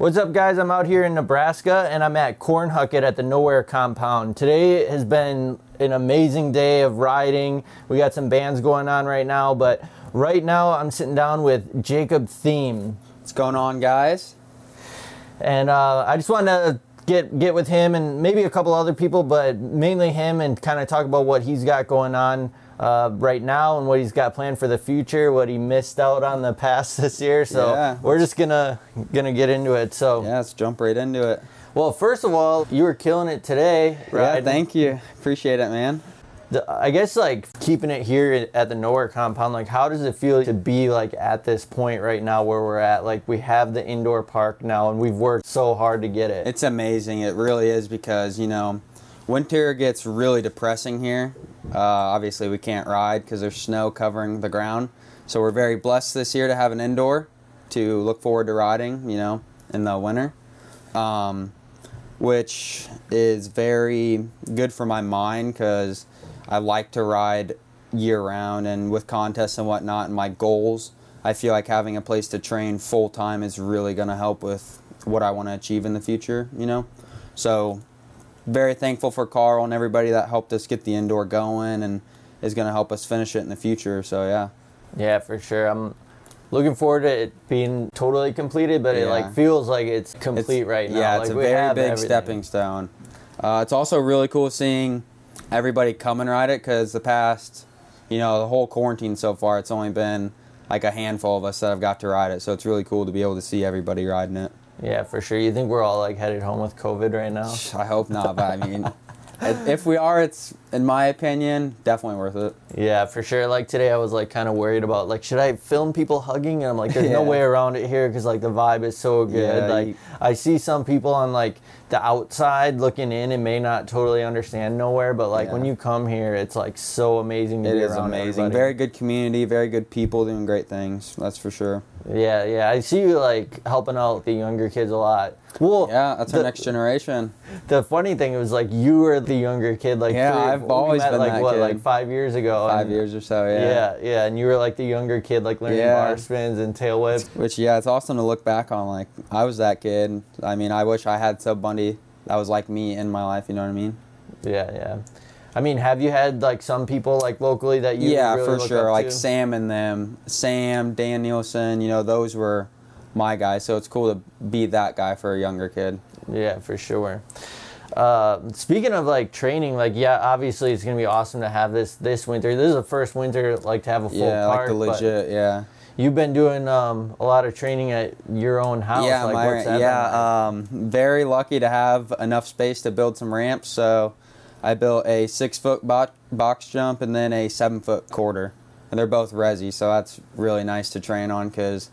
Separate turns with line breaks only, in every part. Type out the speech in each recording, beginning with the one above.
What's up, guys? I'm out here in Nebraska and I'm at Cornhucket at the Nowhere Compound. Today has been an amazing day of riding. We got some bands going on right now, but right now I'm sitting down with Jacob Thiem.
What's going on, guys?
And uh, I just wanted to get get with him and maybe a couple other people, but mainly him, and kind of talk about what he's got going on uh, right now and what he's got planned for the future, what he missed out on the past this year. So
Yeah.
we're just gonna gonna get into it. So
Yeah, let's jump right into it.
well, first of all, you were killing it today.
Yeah, thank you. Appreciate it, man.
The- I guess like keeping it here at the Nowhere compound, like how does it feel to be like at this point right now where we're at? Like we have the indoor park now and we've worked so hard to get it.
It's amazing. It really is because, you know, winter gets really depressing here. Uh, obviously, we can't ride because there's snow covering the ground. So we're very blessed this year to have an indoor to look forward to riding, you know, in the winter. Um, which is very good for my mind because I like to ride year round and with contests and whatnot and my goals. I feel like having a place to train full time is really going to help with what I want to achieve in the future, you know? So, very thankful for Carl and everybody that helped us get the indoor going and is going to help us finish it in the future. So, yeah.
Yeah, for sure. I'm looking forward to it being totally completed, but it like feels like it's
It's-
complete right now.
Yeah,
like,
it's a very big
everything.
stepping stone. Uh, it's also really cool seeing everybody come and ride it because the past, you know, the whole quarantine so far, it's only been like a handful of us that have got to ride it. So it's really cool to be able to see everybody riding it.
Yeah, for sure. You think we're all like headed home with COVID right now?
I hope not, but I mean, if we are, it's in my opinion definitely worth it.
Yeah, for sure. Like today, I was like kind of worried about like should I film people hugging? And I'm like, there's no way around it here because like the vibe is so good.
Yeah,
like
you-
I see some people on like the outside looking in and may not totally understand nowhere, but like when you come here, it's like so amazing. To
It is amazing.
everybody.
Very good community, very good people doing great things. That's for sure.
Yeah, yeah. I see you like helping out the younger kids a lot. Well,
Yeah, that's
the,
our next generation.
The funny thing was like you were the younger kid. Like
Yeah, I've
we
always
met,
been
like what
kid.
like five years ago.
Five
and-
years or so,
Yeah, yeah, yeah. and you were like the younger kid, like learning
Yeah.
bar spins and tail whip.
Which yeah, it's awesome to look back on. Like I was that kid. I mean, I wish I had sub Bundy that was like me in my life. You know what I mean?
Yeah, yeah. I mean, have you had like some people like locally that you
yeah,
really
for sure. Like? Sam and them, Sam, Dan Nielsen. You know, those were my guys. So it's cool to be that guy for a younger kid.
Yeah, for sure. Uh, speaking of like training, like yeah, obviously it's gonna be awesome to have this this winter. This is the first winter like to have a full
yeah,
park.
like the legit. Yeah.
You've been doing um, a lot of training at your own house.
Yeah,
like,
my,
what's that
yeah. Um, very lucky to have enough space to build some ramps. So I built a six foot bo- box jump and then a seven foot quarter, and they're both resi. So that's really nice to train on because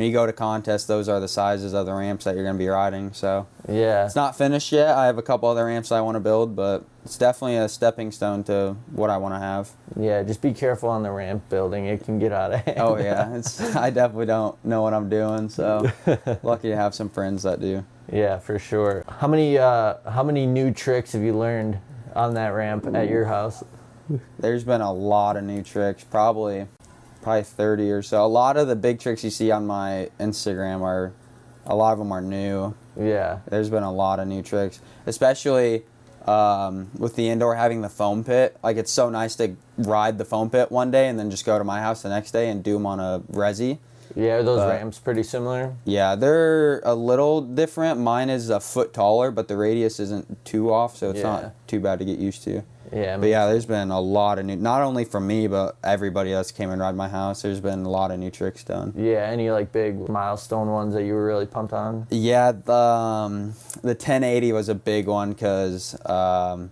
when you go to contests, those are the sizes of the ramps that you're going to be riding. So
yeah.
it's not finished yet. I have a couple other ramps I want to build, but it's definitely a stepping stone to what I want to have.
Yeah, just be careful on the ramp building. It can get out of hand.
Oh yeah, it's I definitely don't know what I'm doing. So lucky to have some friends that do.
yeah, for sure. How many uh, how many new tricks have you learned on that ramp at your house?
There's been a lot of new tricks, probably probably 30 or so. A lot of the big tricks you see on my Instagram are a lot of them are new.
Yeah.
There's been a lot of new tricks, especially um, with the indoor having the foam pit. Like it's so nice to ride the foam pit one day and then just go to my house the next day and do them on a resi.
Yeah, are those
But-
ramps pretty similar?
Yeah, they're a little different. Mine is a foot taller, but the radius isn't too off, so it's
Yeah.
not too bad to get used to.
Yeah.
But yeah, there's been a lot of new, not only from me, but everybody that's came and ride my house. There's been a lot of new tricks done.
Yeah, any like big milestone ones that you were really pumped on?
Yeah, the um, the 1080 was a big one because um,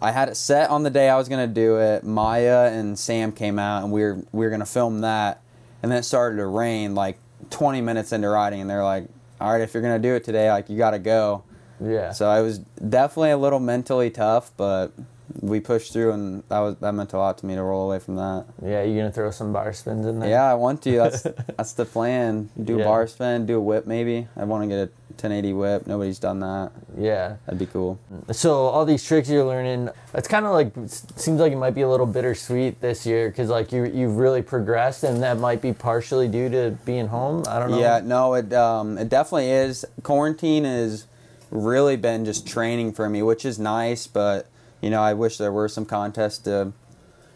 I had it set on the day I was gonna do it. Maya and Sam came out, and we were we were gonna film that, and then it started to rain like 20 minutes into riding, and they're like, "All right, if you're gonna do it today, like you gotta go."
Yeah.
So it was definitely a little mentally tough, but we pushed through, and that was that meant a lot to me to roll away from that.
yeah, you're gonna throw some bar spins in there?
Yeah, I want to. That's that's the plan. Do
Yeah.
a bar spin, do a whip maybe. I want to get a 1080 whip. Nobody's done that.
Yeah.
That'd be cool.
So all these tricks you're learning, it's kind of like seems like it might be a little bittersweet this year because like you you've really progressed, and that might be partially due to being home. I don't know.
Yeah, no, it um, it definitely is. Quarantine has really been just training for me, which is nice. But you know, I wish there were some contests to,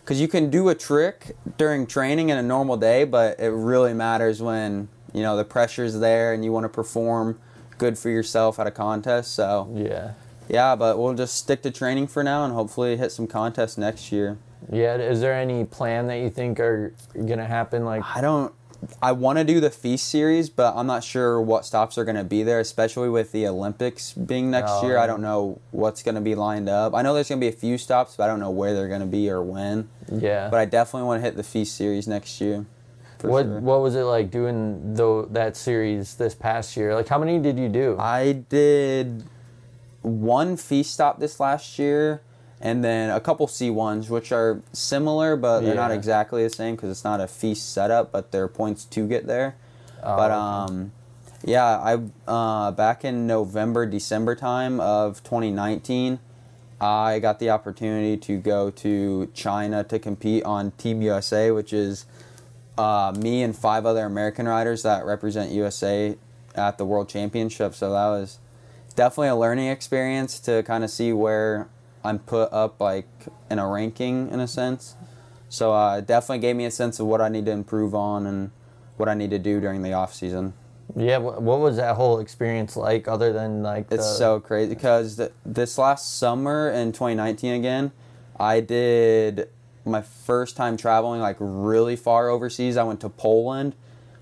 because you can do a trick during training in a normal day, but it really matters when you know the pressure's there and you want to perform good for yourself at a contest. So
Yeah.
yeah, but we'll just stick to training for now and hopefully hit some contests next year.
Yeah. Is there any plan that you think are gonna happen? Like,
I don't. I want to do the FISE series, but I'm not sure what stops are going to be there, especially with the Olympics being next
Oh.
year. I don't know what's going to be lined up. I know there's going to be a few stops, but I don't know where they're going to be or when.
yeah.
But I definitely want to hit the FISE series next year.
What
sure.
What was it like doing though that series this past year? Like, how many did you do?
I did one FISE stop this last year, and then a couple C1s, which are similar, but they're not exactly the same because it's not a FISE setup, but there are points to get there. but
Oh,
um, yeah, I uh, back in November, December time of 2019, I got the opportunity to go to China to compete on Team USA, which is uh, me and five other American riders that represent USA at the World Championship. So that was definitely a learning experience to kind of see where I'm put up like in a ranking in a sense. So uh, it definitely gave me a sense of what I need to improve on and what I need to do during the off season.
yeah. What, what was that whole experience like? Other than like
It's so crazy because th- this last summer in 2019 again, I did my first time traveling like really far overseas. I went to Poland,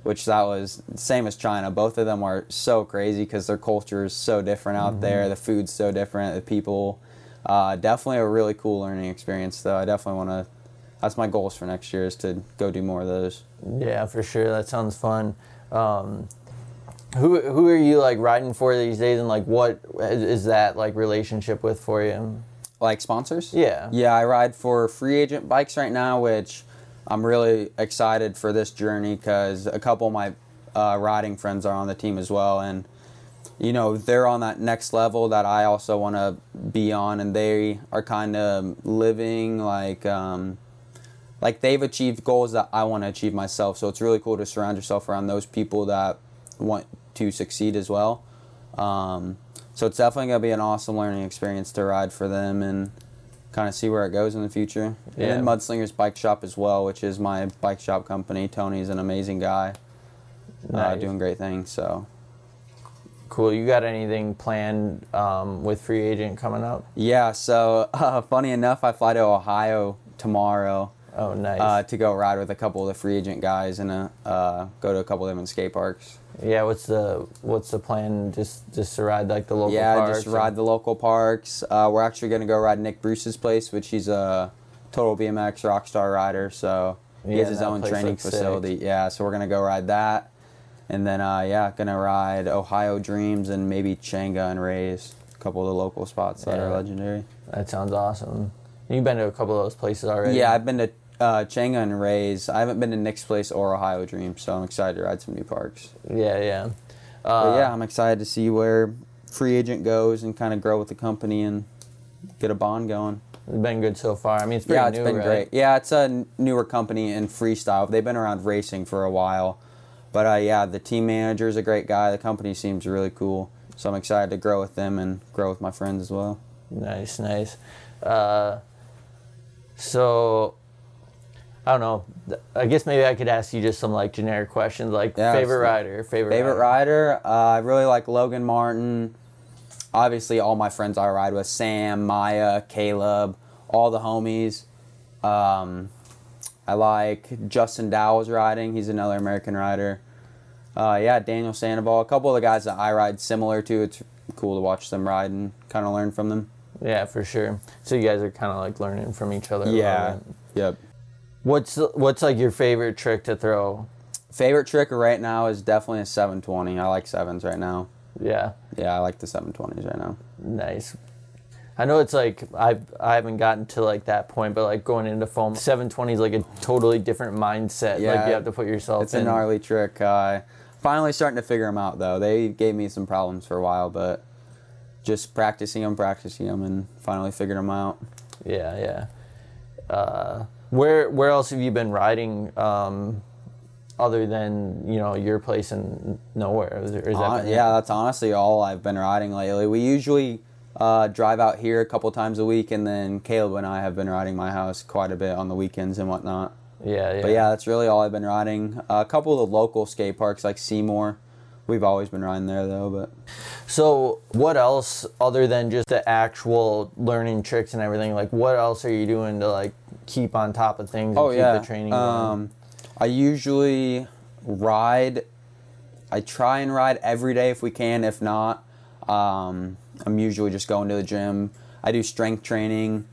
which that was same as China. Both of them are so crazy because their culture is so different out there. The food's so different. The people, uh, definitely a really cool learning experience. Though I definitely want to. That's my goals for next year is to go do more of those.
Yeah, for sure. That sounds fun. Um, who who are you like riding for these days, and like what is that like relationship with for you?
Like sponsors?
Yeah.
Yeah, I ride for free agent bikes right now, which I'm really excited for this journey because a couple of my uh, riding friends are on the team as well, and you know they're on that next level that I also want to be on, and they are kind of living like um, like they've achieved goals that I want to achieve myself. So it's really cool to surround yourself around those people that want to succeed as well. Um, so it's definitely gonna be an awesome learning experience to ride for them and kind of see where it goes in the future.
Yeah.
And Mudslingers Bike Shop as well, which is my bike shop company. Tony's an amazing guy, uh, doing great things. So
Cool. You got anything planned um, with free agent coming up?
yeah. So uh, funny enough, I fly to Ohio tomorrow.
Oh, nice.
Uh, to go ride with a couple of the free agent guys and uh, uh, go to a couple of them in skate parks.
yeah. What's the what's the plan? Just just to ride like the local
yeah,
parks.
just ride the local parks. Uh, we're actually going to go ride Nick Bruce's place, which he's a total BMX rock star rider. So he
Yeah,
has his own training
looks sick.
facility. Yeah, so we're going to go ride that. And then, uh, yeah, to ride Ohio Dreams and maybe Chenga and Rays, a couple of the local spots that are legendary.
That sounds awesome. You've been to a couple of those places already.
Yeah, I've been to uh, Chenga and Rays. I haven't been to Nick's place or Ohio Dreams, so I'm excited to ride some new parks.
Yeah, yeah.
But
Uh,
yeah, I'm excited to see where free agent goes and kind of grow with the company and get a bond going.
It's been good so far. I mean, it's pretty
yeah, it's
new,
been
right?
great. Yeah, it's a n- newer company in freestyle. They've been around racing for a while, but uh, yeah, the team manager is a great guy. The company seems really cool, so I'm excited to grow with them and grow with my friends as well.
Nice, nice. Uh, so, I don't know. I guess maybe I could ask you just some like generic questions, like
Yeah,
favorite rider, favorite,
Favorite
rider.
rider? Uh, I really like Logan Martin. Obviously, all my friends I ride with Sam, Maya, Caleb, all the homies. Um, I like Justin Dowell's riding. He's another American rider. Uh, yeah, Daniel Sandoval. A couple of the guys that I ride similar to. It's cool to watch them ride and kind of learn from them.
Yeah, for sure. So you guys are kind of like learning from each other.
Yeah. Yep.
What's what's like your favorite trick to throw?
Favorite trick right now is definitely a 720. I like sevens right now.
Yeah,
Yeah, I like the 720s right now.
nice. I know it's like I I haven't gotten to like that point, but like going into foam, 720 is like a totally different mindset. like
Yeah,
you have to put yourself
It's
in.
a gnarly trick. Uh, finally starting to figure them out though. They gave me some problems for a while, but just practicing them, practicing them, and finally figured them out.
Yeah, yeah. Uh, where where else have you been riding um, other than you know your place in nowhere? Is, there- is that
Hon- yeah, that's honestly all I've been riding lately. We usually uh, drive out here a couple times a week, and then Caleb and I have been riding my house quite a bit on the weekends and whatnot.
Yeah, yeah.
But yeah, that's really all I've been riding. a couple of the local skate parks like Seymour. We've always been riding there though, but
So, what else other than just the actual learning tricks and everything? Like, what else are you doing to like keep on top of things and
oh
keep
yeah.
the training going?
Um, I usually ride. I try and ride every day if we can. If not, um, I'm usually just going to the gym. I do strength training,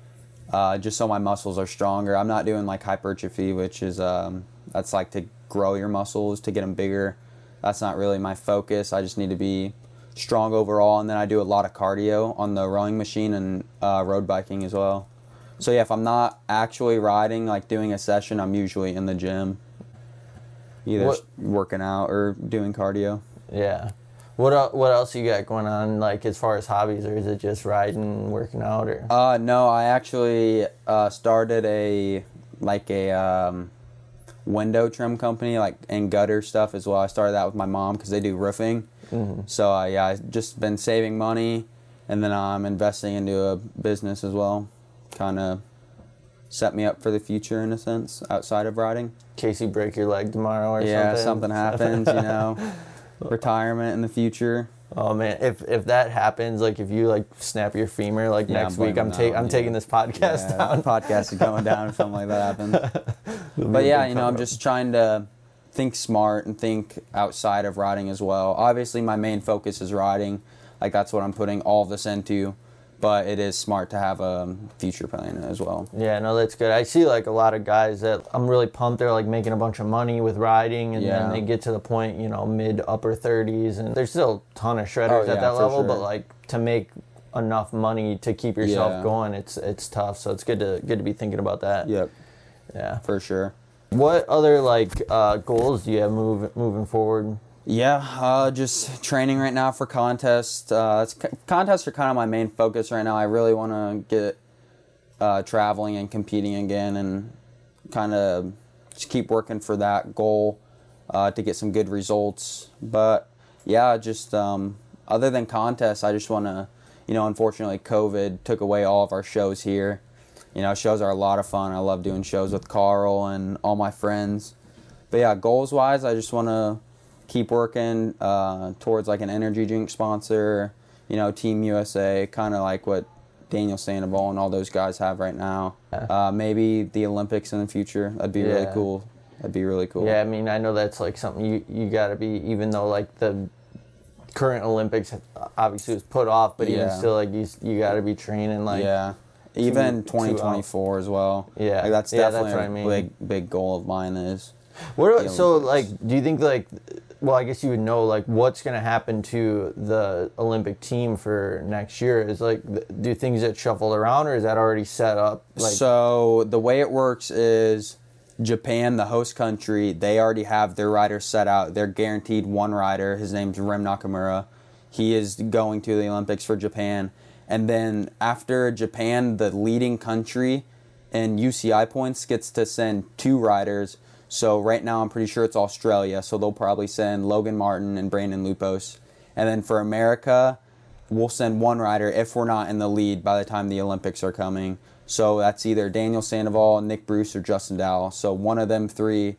uh, just so my muscles are stronger. I'm not doing like hypertrophy, which is um, that's like to grow your muscles to get them bigger. That's not really my focus. I just need to be strong overall, and then I do a lot of cardio on the rowing machine and uh, road biking as well. So yeah, if I'm not actually riding, like doing a session, I'm usually in the gym, either
What-
working out or doing cardio.
yeah. What el- what else you got going on like as far as hobbies, or is it just riding, working out, or?
Uh, no, I actually uh, started a like a um, window trim company, like and gutter stuff as well. I started that with my mom because they do roofing. So uh, yeah, I just been saving money, and then I'm investing into a business as well, kind of set me up for the future in a sense outside of riding.
in case you break your leg tomorrow or
yeah,
something.
something happens, you know, retirement in the future.
Oh man, if if that happens, like if you like snap your femur, like
Yeah,
next
I'm
week, I'm taking I'm
on
taking this podcast
yeah,
down.
podcast is going down if something like that happens. But yeah, you know, I'm just trying to think smart and think outside of riding as well. Obviously, my main focus is riding. Like that's what I'm putting all this into. But it is smart to have a future plan as well.
Yeah, no, that's good. I see like a lot of guys that I'm really pumped. They're like making a bunch of money with riding, and
Yeah.
then they get to the point, you know, mid upper 30s, and there's still a ton of shredders
Oh,
at that level. But like to make enough money to keep yourself
Yeah.
going, it's it's tough. So it's good to good to be thinking about that.
Yep,
Yeah.
for sure.
What other like uh, goals do you have move, moving forward?
Yeah, uh, just training right now for contests. Uh, contests are kind of my main focus right now. I really want to get uh, traveling and competing again, and kind of just keep working for that goal uh, to get some good results. But yeah, just um, other than contests, I just want to, you know, unfortunately, COVID took away all of our shows here. You know, shows are a lot of fun. I love doing shows with Carl and all my friends. But yeah, goals wise, I just want to keep working uh, towards like an energy drink sponsor, you know, Team USA, kind of like what Daniel Sandoval and all those guys have right now. Uh, maybe the Olympics in the future. That'd be really cool. That'd be really cool.
Yeah, I mean, I know that's like something you you got to be, even though like the current Olympics obviously was put off, but even still, like you you got to be training like
yeah. Even 2024 as well.
Yeah.
Like, that's
Yeah, that's
definitely a
I mean.
big, big goal of mine is.
What
the
so like do you think like well I guess you would know like what's going to happen to the Olympic team for next year is like do things get shuffled around or is that already set up like
so the way it works is Japan, the host country, they already have their riders set out. They're guaranteed one rider. His name's Rim Nakamura. He is going to the Olympics for Japan. And then after Japan, the leading country in UCI points gets to send two riders. So right now, I'm pretty sure it's Australia. So they'll probably send Logan Martin and Brandon Loupos. And then for America, we'll send one rider if we're not in the lead by the time the Olympics are coming. So that's either Daniel Sandoval, Nick Bruce, or Justin Dowell. So one of them three,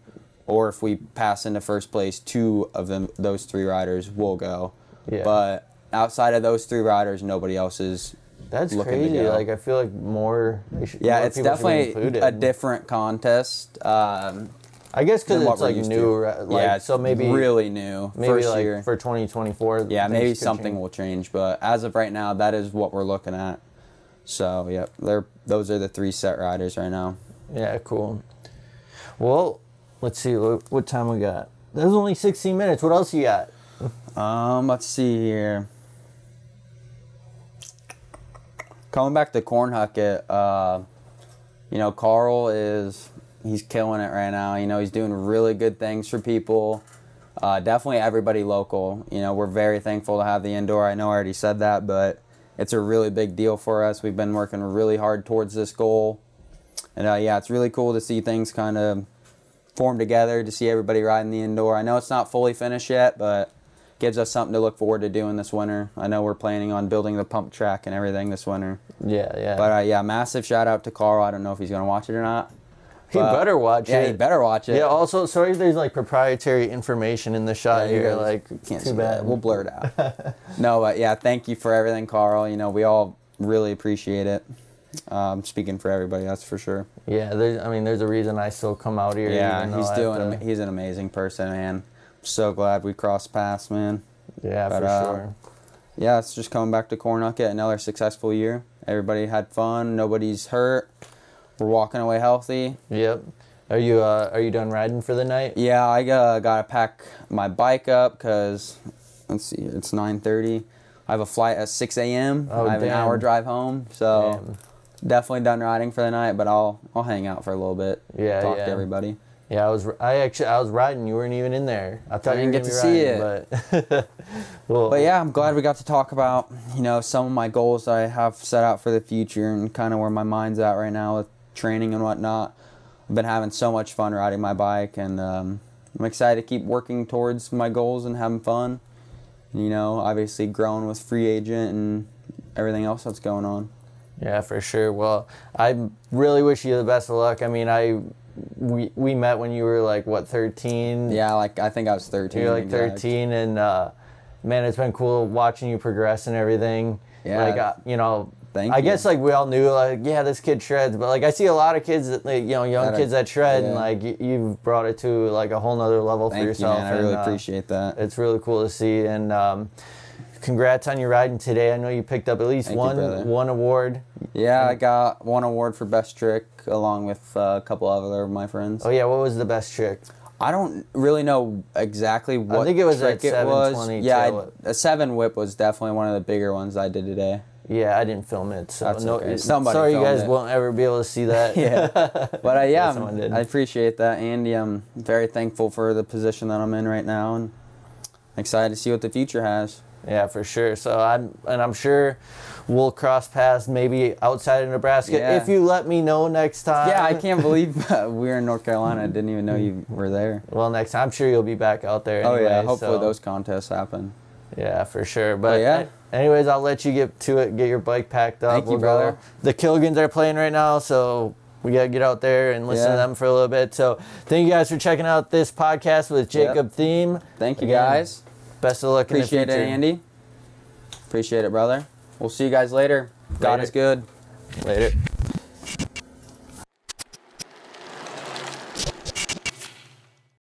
or if we pass into first place, two of them, those three riders will go.
Yeah.
But outside of those three riders, nobody else is.
that's crazy like I feel like more should,
Yeah,
more
it's
people should be
definitely a different contest. Um,
I guess cuz it's like new
to.
like
yeah,
so maybe
really new.
maybe
First
like
year.
for 2024
Yeah, maybe something
change.
will change, but as of right now, that is what we're looking at. So, yep, they're those are the three set riders right now.
Yeah, cool. Well, let's see what, what time we got. That was only 16 minutes. What else you got?
Um, let's see here. Coming back to Cornhucket, uh, you know, Carl is he's killing it right now. You know, he's doing really good things for people. uh, definitely everybody local. You know, we're very thankful to have the indoor. I know I already said that, but it's a really big deal for us. We've been working really hard towards this goal, and uh, yeah, it's really cool to see things kind of form together. To see everybody riding the indoor. I know it's not fully finished yet, but gives us something to look forward to doing this winter. I know we're planning on building the pump track and everything this winter.
Yeah, yeah.
But uh, yeah, massive shout out to Carl. I don't know if he's gonna watch it or not.
He
but-
better watch
Yeah,
it.
he better watch it.
Yeah. Also, sorry, if there's like proprietary information in the shot
Yeah,
here. Like,
can't
too
see
bad.
that. We'll blur it out. no, but yeah, thank you for everything, Carl. You know, we all really appreciate it. Um, speaking for everybody, that's for sure.
Yeah, there's. I mean, there's a reason I still come out here.
Yeah, he's doing.
to-
He's an amazing person, man. so glad we crossed paths, man.
yeah,
but,
for
uh,
sure.
Yeah, it's just coming back to Cornucket, another successful year. Everybody had fun. Nobody's hurt. We're walking away healthy.
Yep. Are you uh, Are you done riding for the night?
Yeah, I uh, gotta pack my bike up because let's see, it's nine thirty. I have a flight at six a.m.
Oh,
I have an hour drive home, so
Damn.
definitely done riding for the night. But I'll I'll hang out for a little bit.
Yeah,
talk
yeah.
to everybody.
Yeah, I was. I actually, I was riding. You weren't even in there. I thought
I
you
didn't
gonna
get to see
riding, But, well,
But yeah, I'm glad we got to talk about you know some of my goals that I have set out for the future and kind of where my mind's at right now with training and whatnot. I've been having so much fun riding my bike, and um, I'm excited to keep working towards my goals and having fun. You know, obviously growing with free agent and everything else that's going on.
Yeah, for sure. Well, I really wish you the best of luck. I mean, I we we met when you were like what 13.
Yeah, like I think I was 13.
You're like
exact.
13, and uh, man, it's been cool watching you progress and everything.
Yeah.
Like, uh, you know,
Thank
I
you.
guess like we all knew, like, yeah, this kid shreds, but like I see a lot of kids that, like, you know, young
That are-
kids that shred, and
yeah.
like y- you've brought it to like a whole nother level
Thank
for
you,
yourself.
man. I really
uh,
appreciate that.
It's really cool to see, and um, congrats on your riding today. I know you picked up at least
Thank you,
one
brother.
one award.
Yeah, I got one award for best trick along with uh, a couple other of my friends.
Oh yeah, what was the best trick?
I don't really know exactly what
think it was
trick it was.
720
Yeah,
tail whip.
a seven whip was definitely one of the bigger ones I did today.
Yeah, I didn't film it, so
That's
no.
okay. Somebody
sorry, you guys
it.
won't ever be able to see that.
Yeah. But uh, yeah. I appreciate that, Andy. I'm very thankful for the position that I'm in right now, and excited to see what the future has.
Yeah, for sure. So I'm, and I'm sure we'll cross paths maybe outside of Nebraska
Yeah.
if you let me know next time.
yeah, I can't believe uh, we're in North Carolina. I didn't even know you were there.
Well, next time, I'm sure you'll be back out there.
Oh yeah, hopefully
so-
those contests happen.
Yeah, for sure. But
yeah.
Anyways, I'll let you get to it. Get your bike packed up.
Thank you,
We'll go.
brother.
The Kilgans are playing right now, so we gotta get out there and listen to them for a little bit. So thank you guys for checking out this podcast with
Yep.
Jacob Thiem.
Thank you
Again,
guys.
Best of luck
Appreciate
in the
it. Andy. Appreciate it, brother. We'll see you guys later. God is good.
Later.